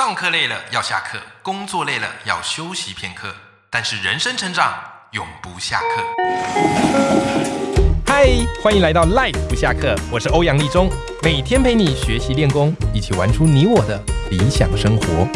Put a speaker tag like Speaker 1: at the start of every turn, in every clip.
Speaker 1: 上课累了要下课，工作累了要休息片刻，但是人生成长永不下课。嗨，欢迎来到 Life 不下课，我是欧阳立中，每天陪你学习练功，一起玩出你我的理想生活。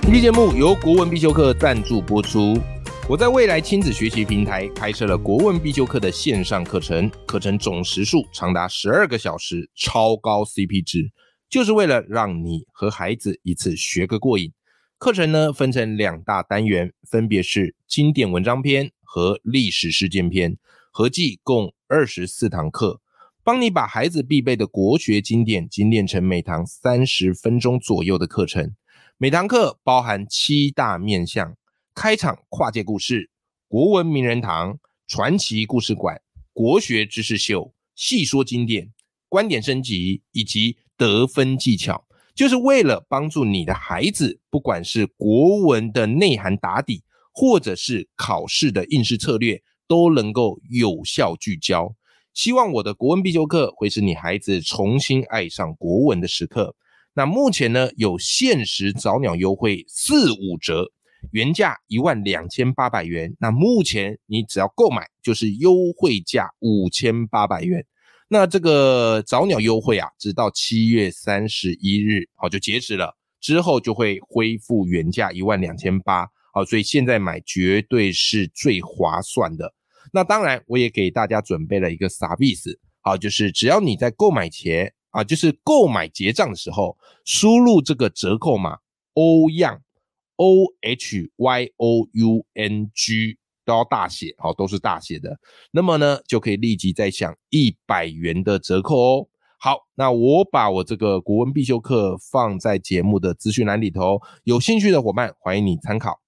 Speaker 2: 本期节目由国文必修课赞助播出。我在未来亲子学习平台开设了国文必修课的线上课程，课程总时数长达十二个小时，超高 CP 值，就是为了让你和孩子一次学个过瘾。课程呢分成两大单元，分别是经典文章篇和历史事件篇，合计共二十四堂课，帮你把孩子必备的国学经典精炼成每堂三十分钟左右的课程。每堂课包含七大面向。开场跨界故事、国文名人堂、传奇故事馆、国学知识秀、细说经典、观点升级以及得分技巧，就是为了帮助你的孩子，不管是国文的内涵打底，或者是考试的应试策略，都能够有效聚焦。希望我的国文必修课会是你孩子重新爱上国文的时刻。那目前呢，有限时早鸟优惠四五折。原价一万两千八百元，那目前你只要购买就是优惠价五千八百元。那这个早鸟优惠啊，直到七月三十一日好就截止了，之后就会恢复原价一万两千八好，所以现在买绝对是最划算的。那当然，我也给大家准备了一个傻逼思，好，就是只要你在购买前啊，就是购买结账的时候，输入这个折扣码欧样。O H Y O U N G 都要大写，好，都是大写的。那么呢，就可以立即再享一百元的折扣哦。好，那我把我这个国文必修课放在节目的资讯栏里头，有兴趣的伙伴欢迎你参考。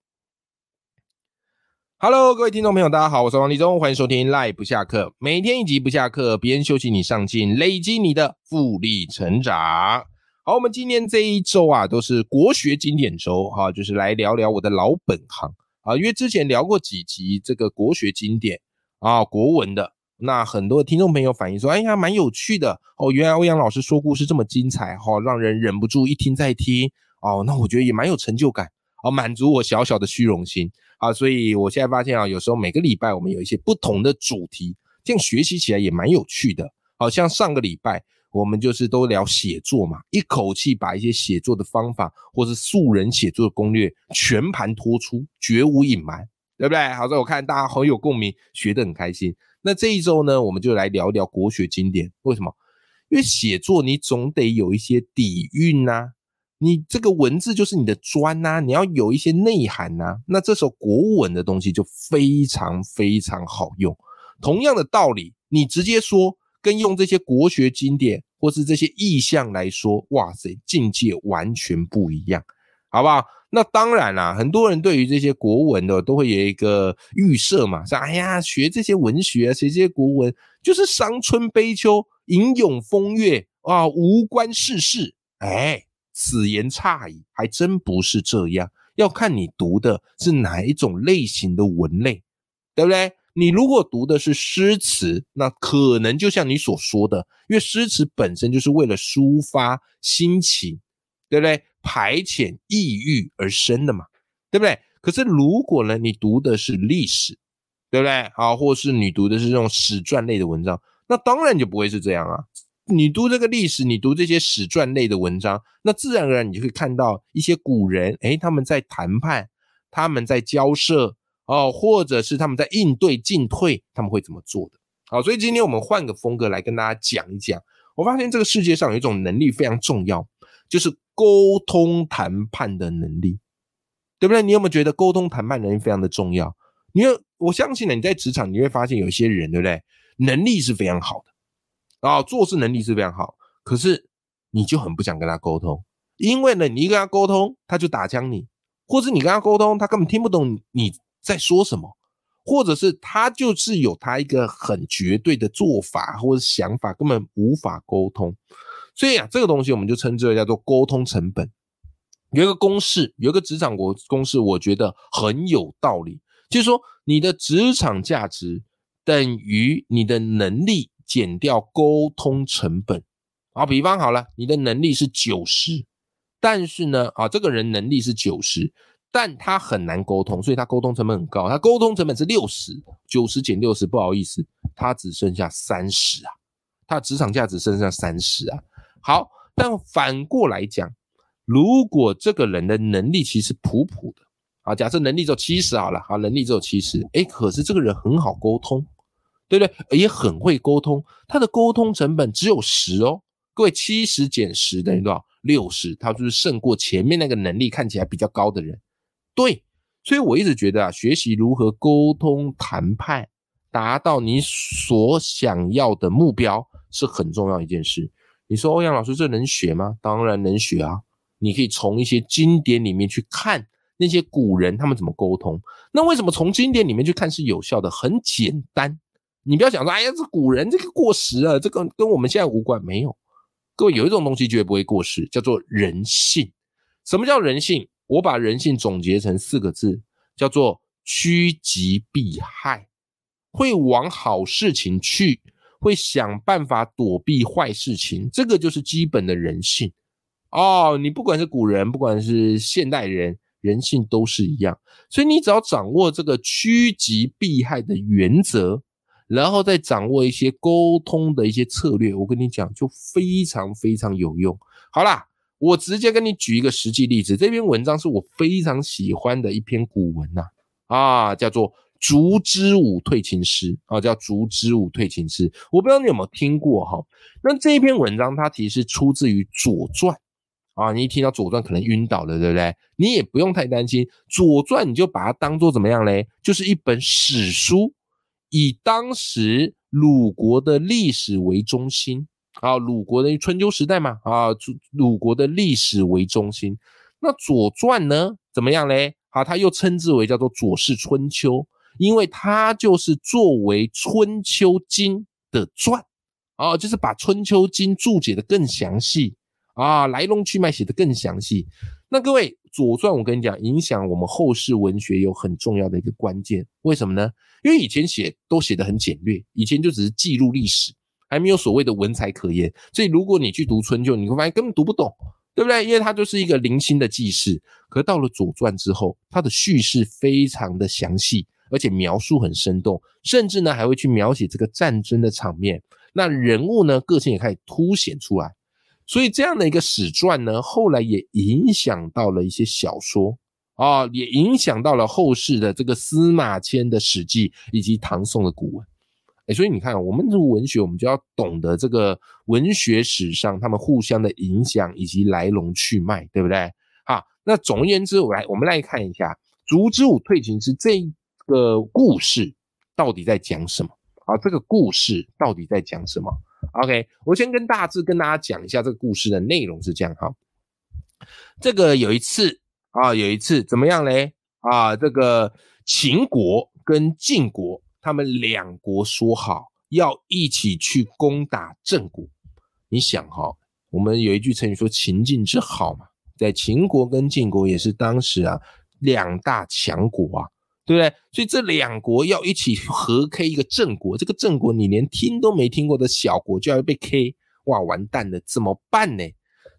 Speaker 2: Hello，各位听众朋友，大家好，我是王立忠，欢迎收听 lie 不下课，每天一集不下课，别人休息你上进，累积你的复利成长。好，我们今天这一周啊，都是国学经典周哈，就是来聊聊我的老本行啊。因为之前聊过几集这个国学经典啊，国文的，那很多听众朋友反映说，哎呀，蛮有趣的哦。原来欧阳老师说故事这么精彩哈，让人忍不住一听再听哦。那我觉得也蛮有成就感啊，满足我小小的虚荣心啊。所以我现在发现啊，有时候每个礼拜我们有一些不同的主题，这样学习起来也蛮有趣的。好像上个礼拜。我们就是都聊写作嘛，一口气把一些写作的方法，或是素人写作的攻略全盘托出，绝无隐瞒，对不对？好，在我看大家很有共鸣，学得很开心。那这一周呢，我们就来聊一聊国学经典。为什么？因为写作你总得有一些底蕴呐，你这个文字就是你的砖呐，你要有一些内涵呐。那这首国文的东西就非常非常好用。同样的道理，你直接说。跟用这些国学经典或是这些意象来说，哇塞，境界完全不一样，好不好？那当然啦，很多人对于这些国文的都会有一个预设嘛，说哎呀，学这些文学，学这些国文就是伤春悲秋、吟咏风月啊，无关世事。哎，此言差矣，还真不是这样，要看你读的是哪一种类型的文类，对不对？你如果读的是诗词，那可能就像你所说的，因为诗词本身就是为了抒发心情，对不对？排遣抑郁而生的嘛，对不对？可是如果呢，你读的是历史，对不对？啊，或是你读的是这种史传类的文章，那当然就不会是这样啊。你读这个历史，你读这些史传类的文章，那自然而然你就会看到一些古人，诶，他们在谈判，他们在交涉。哦，或者是他们在应对进退，他们会怎么做的？好，所以今天我们换个风格来跟大家讲一讲。我发现这个世界上有一种能力非常重要，就是沟通谈判的能力，对不对？你有没有觉得沟通谈判能力非常的重要？你有，我相信呢，你在职场你会发现有些人，对不对？能力是非常好的，啊，做事能力是非常好，可是你就很不想跟他沟通，因为呢，你一跟他沟通，他就打枪你，或者你跟他沟通，他根本听不懂你。在说什么，或者是他就是有他一个很绝对的做法或者想法，根本无法沟通。所以啊，这个东西我们就称之为叫做沟通成本。有一个公式，有一个职场国公式，我觉得很有道理，就是说你的职场价值等于你的能力减掉沟通成本。啊，比方好了，你的能力是九十，但是呢，啊，这个人能力是九十，但他很难沟通，所以他沟通成本很高，他沟通成本是六十，九十减六十，不好意思，他只剩下三十啊，他职场价值剩下三十啊。好，但反过来讲，如果这个人的能力其实普普的，啊，假设能力只有七十好了，好，能力只有七十，哎，可是这个人很好沟通，对不对？也很会沟通，他的沟通成本只有十哦。各位，七十减十等于多少？六十，他就是胜过前面那个能力看起来比较高的人。对，所以我一直觉得啊，学习如何沟通谈判，达到你所想要的目标是很重要一件事。你说欧阳老师这能学吗？当然能学啊！你可以从一些经典里面去看那些古人他们怎么沟通。那为什么从经典里面去看是有效的？很简单，你不要想说，哎呀，这古人这个过时了，这个跟我们现在无关，没有。各位有一种东西绝对不会过时，叫做人性。什么叫人性？我把人性总结成四个字，叫做趋吉避害，会往好事情去，会想办法躲避坏事情。这个就是基本的人性哦。你不管是古人，不管是现代人，人性都是一样。所以你只要掌握这个趋吉避害的原则。然后再掌握一些沟通的一些策略，我跟你讲，就非常非常有用。好啦，我直接跟你举一个实际例子。这篇文章是我非常喜欢的一篇古文呐，啊，叫做《烛之武退秦师》啊，叫《烛之武退秦师》。我不知道你有没有听过哈？那这一篇文章它其实出自于《左传》啊。你一听到《左传》可能晕倒了，对不对？你也不用太担心，《左传》你就把它当做怎么样嘞？就是一本史书。以当时鲁国的历史为中心啊，鲁国的春秋时代嘛啊，鲁国的历史为中心。那《左传》呢，怎么样嘞？啊，它又称之为叫做《左氏春秋》，因为它就是作为《春秋经》的传啊，就是把《春秋经》注解的更详细啊，来龙去脉写的更详细。那各位，《左传》我跟你讲，影响我们后世文学有很重要的一个关键，为什么呢？因为以前写都写的很简略，以前就只是记录历史，还没有所谓的文采可言。所以如果你去读春秋，你会发现根本读不懂，对不对？因为它就是一个零星的记事。可到了左传之后，它的叙事非常的详细，而且描述很生动，甚至呢还会去描写这个战争的场面。那人物呢个性也开始凸显出来。所以这样的一个史传呢，后来也影响到了一些小说。啊，也影响到了后世的这个司马迁的《史记》以及唐宋的古文。哎，所以你看，我们读文学，我们就要懂得这个文学史上他们互相的影响以及来龙去脉，对不对？好，那总而言之，我来我们来看一下《烛之武退秦师》这个故事到底在讲什么？啊，这个故事到底在讲什么？OK，我先跟大致跟大家讲一下这个故事的内容是这样哈。这个有一次。啊，有一次怎么样嘞？啊，这个秦国跟晋国，他们两国说好要一起去攻打郑国。你想哈，我们有一句成语说“秦晋之好”嘛，在秦国跟晋国也是当时啊两大强国啊，对不对？所以这两国要一起合 K 一个郑国，这个郑国你连听都没听过的小国就要被 K，哇，完蛋了，怎么办呢？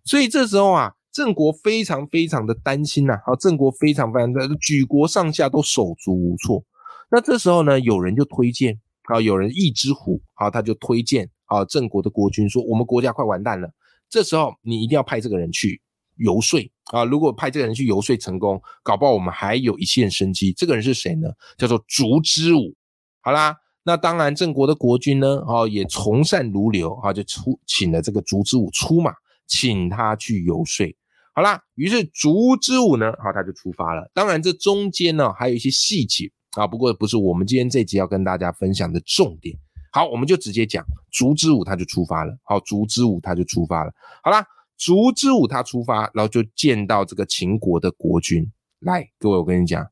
Speaker 2: 所以这时候啊。郑国非常非常的担心呐，好，郑国非常非常的举国上下都手足无措。那这时候呢，有人就推荐啊，有人一只虎，啊，他就推荐啊，郑国的国君说，我们国家快完蛋了，这时候你一定要派这个人去游说啊。如果派这个人去游说成功，搞不好我们还有一线生机。这个人是谁呢？叫做烛之武。好啦，那当然郑国的国君呢，哦，也从善如流啊，就出请了这个烛之武出马，请他去游说。好啦，于是烛之武呢，好，他就出发了。当然，这中间呢还有一些细节啊，不过不是我们今天这集要跟大家分享的重点。好，我们就直接讲烛之武他就出发了。好，烛之武他就出发了。好啦，烛之武他出发，然后就见到这个秦国的国君。来，各位，我跟你讲，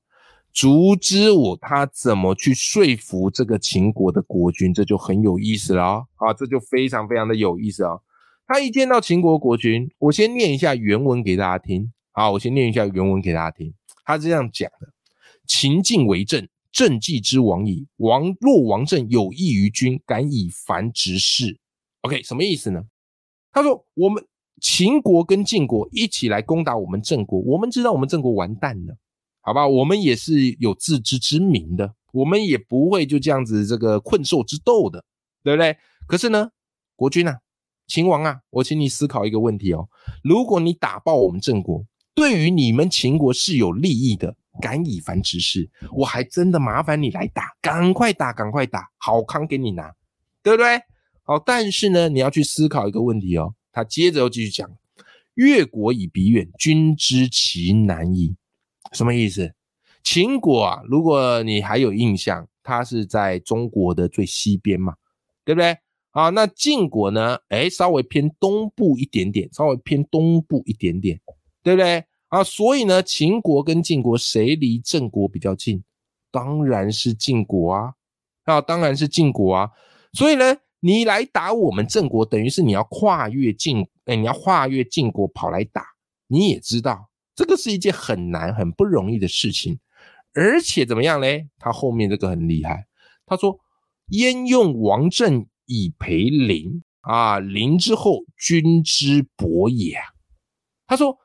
Speaker 2: 烛之武他怎么去说服这个秦国的国君，这就很有意思了啊，这就非常非常的有意思啊。他一见到秦国国君，我先念一下原文给大家听。好，我先念一下原文给大家听。他是这样讲的：秦晋为政，政既之亡矣。王若王政有益于君，敢以凡直事。OK，什么意思呢？他说我们秦国跟晋国一起来攻打我们郑国，我们知道我们郑国完蛋了，好吧？我们也是有自知之明的，我们也不会就这样子这个困兽之斗的，对不对？可是呢，国君啊，秦王啊，我请你思考一个问题哦，如果你打爆我们郑国，对于你们秦国是有利益的。敢以凡之事，我还真的麻烦你来打，赶快打，赶快打，好康给你拿，对不对？好，但是呢，你要去思考一个问题哦。他接着又继续讲：越国以彼远，君知其难矣。什么意思？秦国啊，如果你还有印象，它是在中国的最西边嘛，对不对？啊，那晋国呢？哎，稍微偏东部一点点，稍微偏东部一点点，对不对？啊，所以呢，秦国跟晋国谁离郑国比较近？当然是晋国啊！啊，当然是晋国啊！所以呢，你来打我们郑国，等于是你要跨越晋，哎，你要跨越晋国跑来打。你也知道，这个是一件很难、很不容易的事情。而且怎么样嘞？他后面这个很厉害。他说：“焉用王政以培邻啊？邻之后，君之薄也。”他说。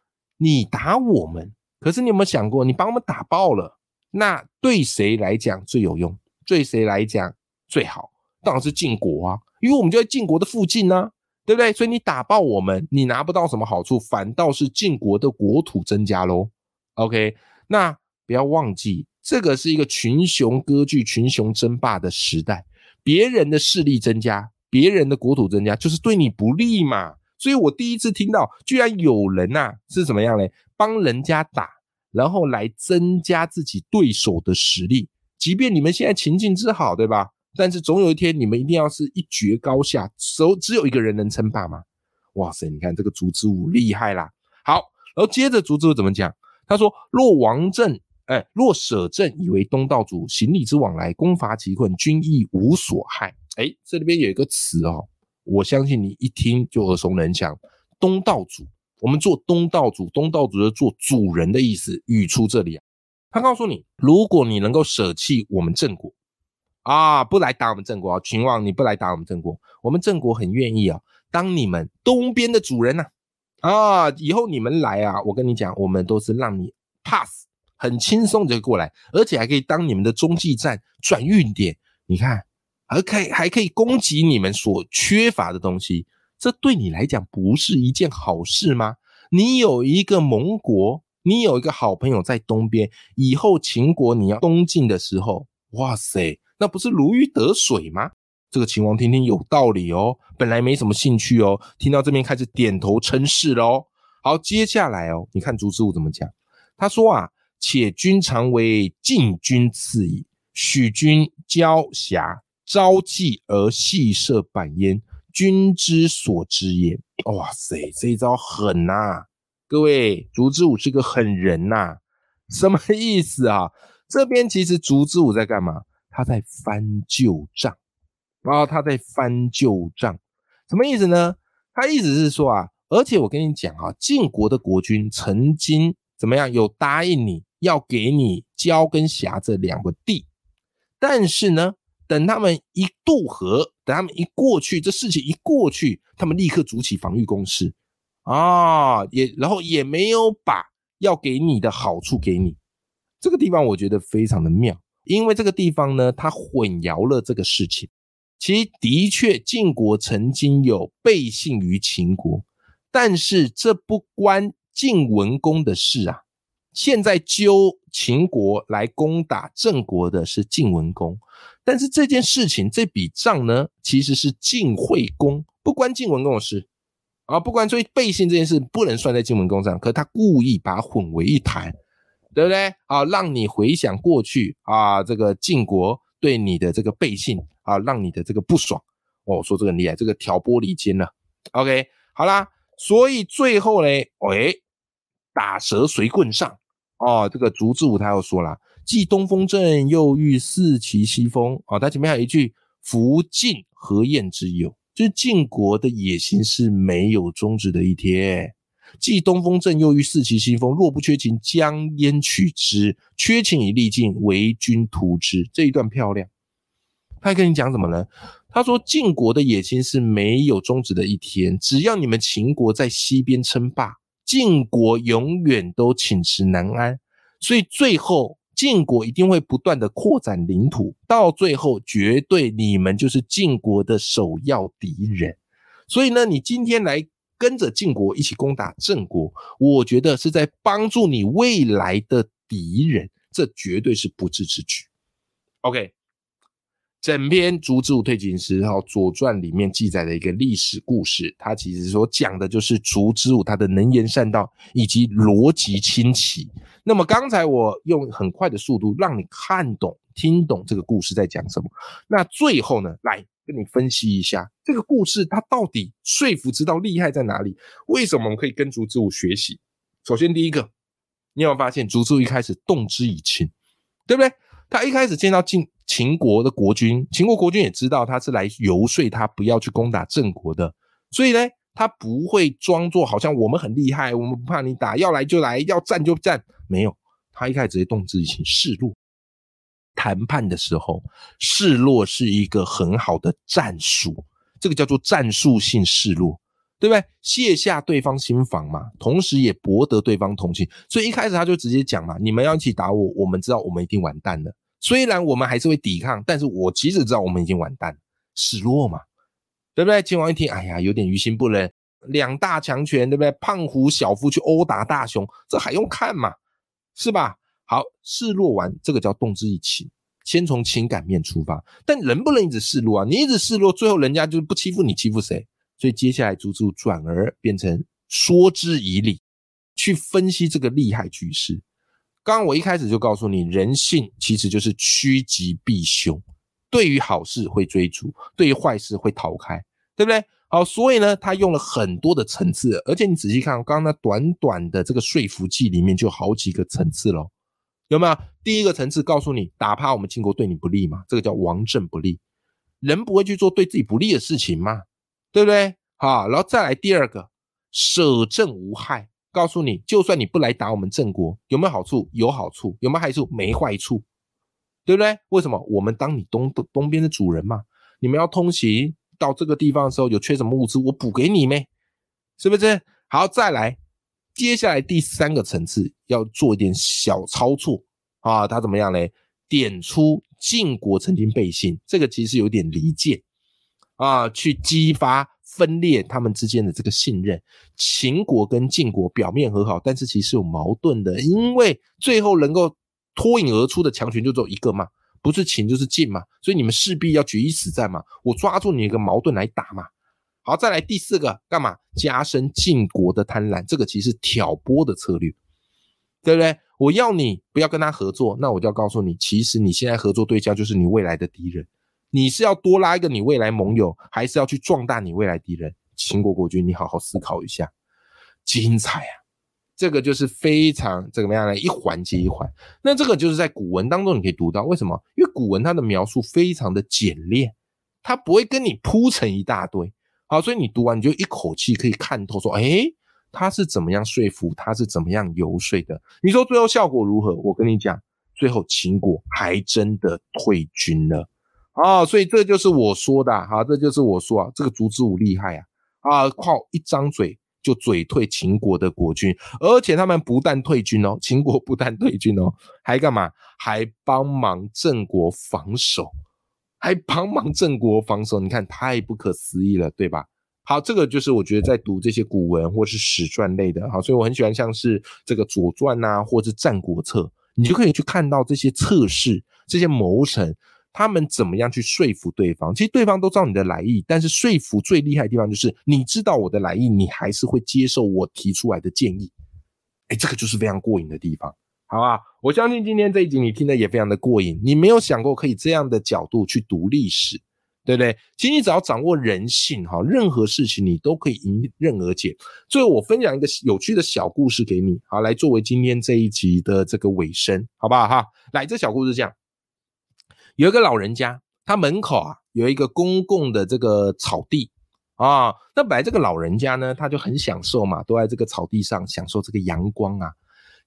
Speaker 2: 你打我们，可是你有没有想过，你把我们打爆了，那对谁来讲最有用？对谁来讲最好？当然是晋国啊，因为我们就在晋国的附近呢，对不对？所以你打爆我们，你拿不到什么好处，反倒是晋国的国土增加喽。OK，那不要忘记，这个是一个群雄割据、群雄争霸的时代，别人的势力增加，别人的国土增加，就是对你不利嘛。所以我第一次听到，居然有人呐是怎么样嘞？帮人家打，然后来增加自己对手的实力。即便你们现在情境之好，对吧？但是总有一天，你们一定要是一决高下，手只有一个人能称霸吗？哇塞！你看这个烛之武厉害啦。好，然后接着烛之武怎么讲？他说：“若王政，哎，若舍政以为东道主，行礼之往来，攻伐其困，君亦无所害。”哎，这里边有一个词哦。我相信你一听就耳熟能详，东道主，我们做东道主，东道主是做主人的意思，语出这里啊。他告诉你，如果你能够舍弃我们郑国啊，不来打我们郑国啊，秦王你不来打我们郑国，我们郑国很愿意啊，当你们东边的主人呐啊，以后你们来啊，我跟你讲，我们都是让你 pass，很轻松就过来，而且还可以当你们的中继站、转运点，你看。而可还可以供给你们所缺乏的东西，这对你来讲不是一件好事吗？你有一个盟国，你有一个好朋友在东边，以后秦国你要东进的时候，哇塞，那不是如鱼得水吗？这个秦王听听有道理哦，本来没什么兴趣哦，听到这边开始点头称是喽。好，接下来哦，你看朱之武怎么讲？他说啊，且君常为晋君赐矣，许君交侠。朝祭而细设板焉，君之所知也。哇塞，这一招狠呐！各位，烛之武是个狠人呐。什么意思啊？这边其实烛之武在干嘛？他在翻旧账啊，他在翻旧账。什么意思呢？他意思是说啊，而且我跟你讲啊，晋国的国君曾经怎么样？有答应你要给你焦跟瑕这两个地，但是呢？等他们一渡河，等他们一过去，这事情一过去，他们立刻筑起防御工事啊，也然后也没有把要给你的好处给你。这个地方我觉得非常的妙，因为这个地方呢，它混淆了这个事情。其实的确，晋国曾经有背信于秦国，但是这不关晋文公的事啊。现在纠秦国来攻打郑国的是晋文公，但是这件事情这笔账呢，其实是晋惠公，不关晋文公的事啊，不关所以背信这件事不能算在晋文公上，可他故意把它混为一谈，对不对？啊，让你回想过去啊，这个晋国对你的这个背信啊，让你的这个不爽哦，说这个厉害，这个挑拨离间了。OK，好啦，所以最后呢，哎，打蛇随棍上。哦，这个竹之武他又说了：“既东风正，又欲四其西风。”哦，他前面还有一句：“夫晋何厌之有？”就是晋国的野心是没有终止的一天。既东风正，又欲四其西风。若不缺秦，将焉取之？缺秦以力尽，为君图之。这一段漂亮。他还跟你讲什么呢？他说晋国的野心是没有终止的一天，只要你们秦国在西边称霸，晋国永远都寝食难安。所以最后晋国一定会不断的扩展领土，到最后绝对你们就是晋国的首要敌人。所以呢，你今天来跟着晋国一起攻打郑国，我觉得是在帮助你未来的敌人，这绝对是不智之举。OK。整篇《竹之武退秦师》哈，《左传》里面记载的一个历史故事，它其实说讲的就是竹之武他的能言善道以及逻辑清奇。那么刚才我用很快的速度让你看懂、听懂这个故事在讲什么。那最后呢，来跟你分析一下这个故事它到底说服之道厉害在哪里？为什么我们可以跟竹之武学习？首先第一个，你有没有发现竹之武一开始动之以情，对不对？他一开始见到晋秦国的国君，秦国国君也知道他是来游说他不要去攻打郑国的，所以呢，他不会装作好像我们很厉害，我们不怕你打，要来就来，要战就战，没有，他一开始直接动之以情示弱。谈判的时候，示弱是一个很好的战术，这个叫做战术性示弱，对不对？卸下对方心防嘛，同时也博得对方同情，所以一开始他就直接讲嘛，你们要一起打我，我们知道我们一定完蛋了。虽然我们还是会抵抗，但是我其实知道我们已经完蛋，示弱嘛，对不对？秦王一听，哎呀，有点于心不忍，两大强权，对不对？胖虎小夫去殴打大雄，这还用看嘛？是吧？好，示弱完，这个叫动之以情，先从情感面出发。但人不能一直示弱啊，你一直示弱，最后人家就不欺负你，欺负谁？所以接下来逐逐转而变成说之以理，去分析这个利害局势。刚刚我一开始就告诉你，人性其实就是趋吉避凶，对于好事会追逐，对于坏事会逃开，对不对？好，所以呢，他用了很多的层次，而且你仔细看，刚刚那短短的这个说服剂里面就好几个层次喽，有没有？第一个层次告诉你，哪怕我们晋国对你不利嘛，这个叫王政不利，人不会去做对自己不利的事情嘛，对不对？好，然后再来第二个，舍政无害。告诉你，就算你不来打我们郑国，有没有好处？有好处，有没有害处？没坏处，对不对？为什么？我们当你东东边的主人嘛，你们要通行到这个地方的时候，有缺什么物资，我补给你呗，是不是？好，再来，接下来第三个层次要做一点小操作啊，他怎么样嘞？点出晋国曾经背信，这个其实有点离间啊，去激发。分裂他们之间的这个信任，秦国跟晋国表面和好，但是其实有矛盾的，因为最后能够脱颖而出的强权就只有一个嘛，不是秦就是晋嘛，所以你们势必要决一死战嘛，我抓住你一个矛盾来打嘛。好，再来第四个干嘛？加深晋国的贪婪，这个其实挑拨的策略，对不对？我要你不要跟他合作，那我就要告诉你，其实你现在合作对象就是你未来的敌人。你是要多拉一个你未来盟友，还是要去壮大你未来敌人？秦国国君，你好好思考一下。精彩啊！这个就是非常怎么样呢？一环接一环。那这个就是在古文当中你可以读到，为什么？因为古文它的描述非常的简练，它不会跟你铺成一大堆。好，所以你读完你就一口气可以看透，说，哎，他是怎么样说服，他是怎么样游说的？你说最后效果如何？我跟你讲，最后秦国还真的退军了。啊，所以这就是我说的哈，这就是我说啊，这个烛之武厉害啊啊，靠一张嘴就嘴退秦国的国君，而且他们不但退军哦，秦国不但退军哦，还干嘛？还帮忙郑国防守，还帮忙郑国防守，你看太不可思议了，对吧？好，这个就是我觉得在读这些古文或是史传类的，好，所以我很喜欢像是这个左传呐，或是战国策，你就可以去看到这些测试，这些谋臣。他们怎么样去说服对方？其实对方都知道你的来意，但是说服最厉害的地方就是你知道我的来意，你还是会接受我提出来的建议。哎，这个就是非常过瘾的地方，好吧？我相信今天这一集你听的也非常的过瘾。你没有想过可以这样的角度去读历史，对不对？其实你只要掌握人性，哈，任何事情你都可以迎刃而解。最后我分享一个有趣的小故事给你，好，来作为今天这一集的这个尾声，好不好？哈，来，这小故事这样。有一个老人家，他门口啊有一个公共的这个草地啊。那本来这个老人家呢，他就很享受嘛，都在这个草地上享受这个阳光啊。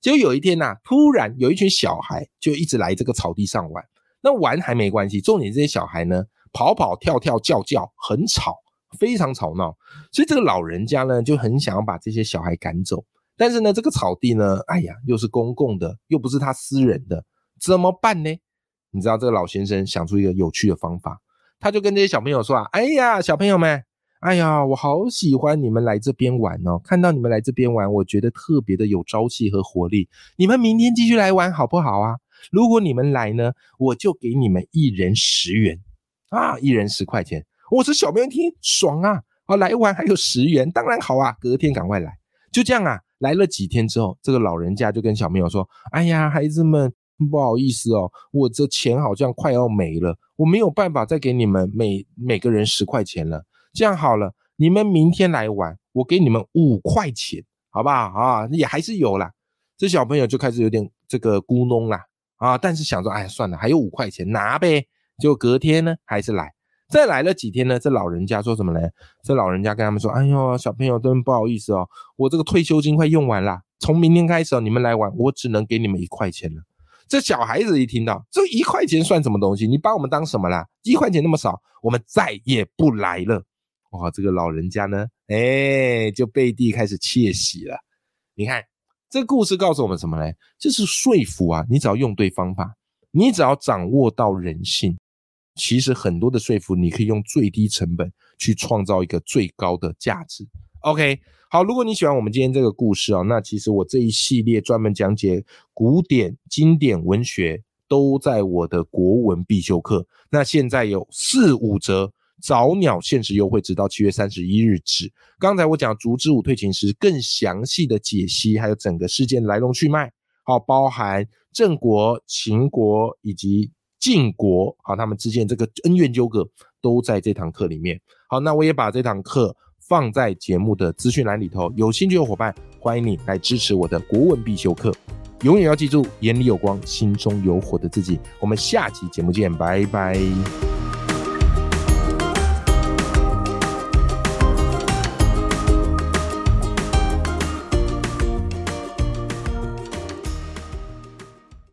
Speaker 2: 结果有一天呐，突然有一群小孩就一直来这个草地上玩。那玩还没关系，重点这些小孩呢，跑跑跳跳叫叫，很吵，非常吵闹。所以这个老人家呢，就很想要把这些小孩赶走。但是呢，这个草地呢，哎呀，又是公共的，又不是他私人的，怎么办呢？你知道这个老先生想出一个有趣的方法，他就跟这些小朋友说啊：“哎呀，小朋友们，哎呀，我好喜欢你们来这边玩哦！看到你们来这边玩，我觉得特别的有朝气和活力。你们明天继续来玩好不好啊？如果你们来呢，我就给你们一人十元啊，一人十块钱。我这小朋友听爽啊！啊，来玩还有十元，当然好啊！隔天赶快来，就这样啊。来了几天之后，这个老人家就跟小朋友说：“哎呀，孩子们。”不好意思哦，我这钱好像快要没了，我没有办法再给你们每每个人十块钱了。这样好了，你们明天来玩，我给你们五块钱，好不好啊？也还是有啦。这小朋友就开始有点这个咕哝啦啊，但是想说，哎，算了，还有五块钱拿呗。就隔天呢，还是来，再来了几天呢？这老人家说什么呢？这老人家跟他们说：“哎呦，小朋友真不好意思哦，我这个退休金快用完了，从明天开始哦，你们来玩，我只能给你们一块钱了。”这小孩子一听到这一块钱算什么东西？你把我们当什么啦？一块钱那么少，我们再也不来了。哇，这个老人家呢，哎，就背地开始窃喜了。你看，这故事告诉我们什么呢？就是说服啊，你只要用对方法，你只要掌握到人性，其实很多的说服，你可以用最低成本去创造一个最高的价值。OK。好，如果你喜欢我们今天这个故事啊，那其实我这一系列专门讲解古典经典文学，都在我的国文必修课。那现在有四五折早鸟限时优惠，直到七月三十一日止。刚才我讲竹之舞退秦时，更详细的解析，还有整个事件来龙去脉，好，包含郑国、秦国以及晋国，好，他们之间这个恩怨纠葛，都在这堂课里面。好，那我也把这堂课。放在节目的资讯栏里头，有兴趣的伙伴，欢迎你来支持我的国文必修课。永远要记住，眼里有光，心中有火的自己。我们下期节目见，拜拜。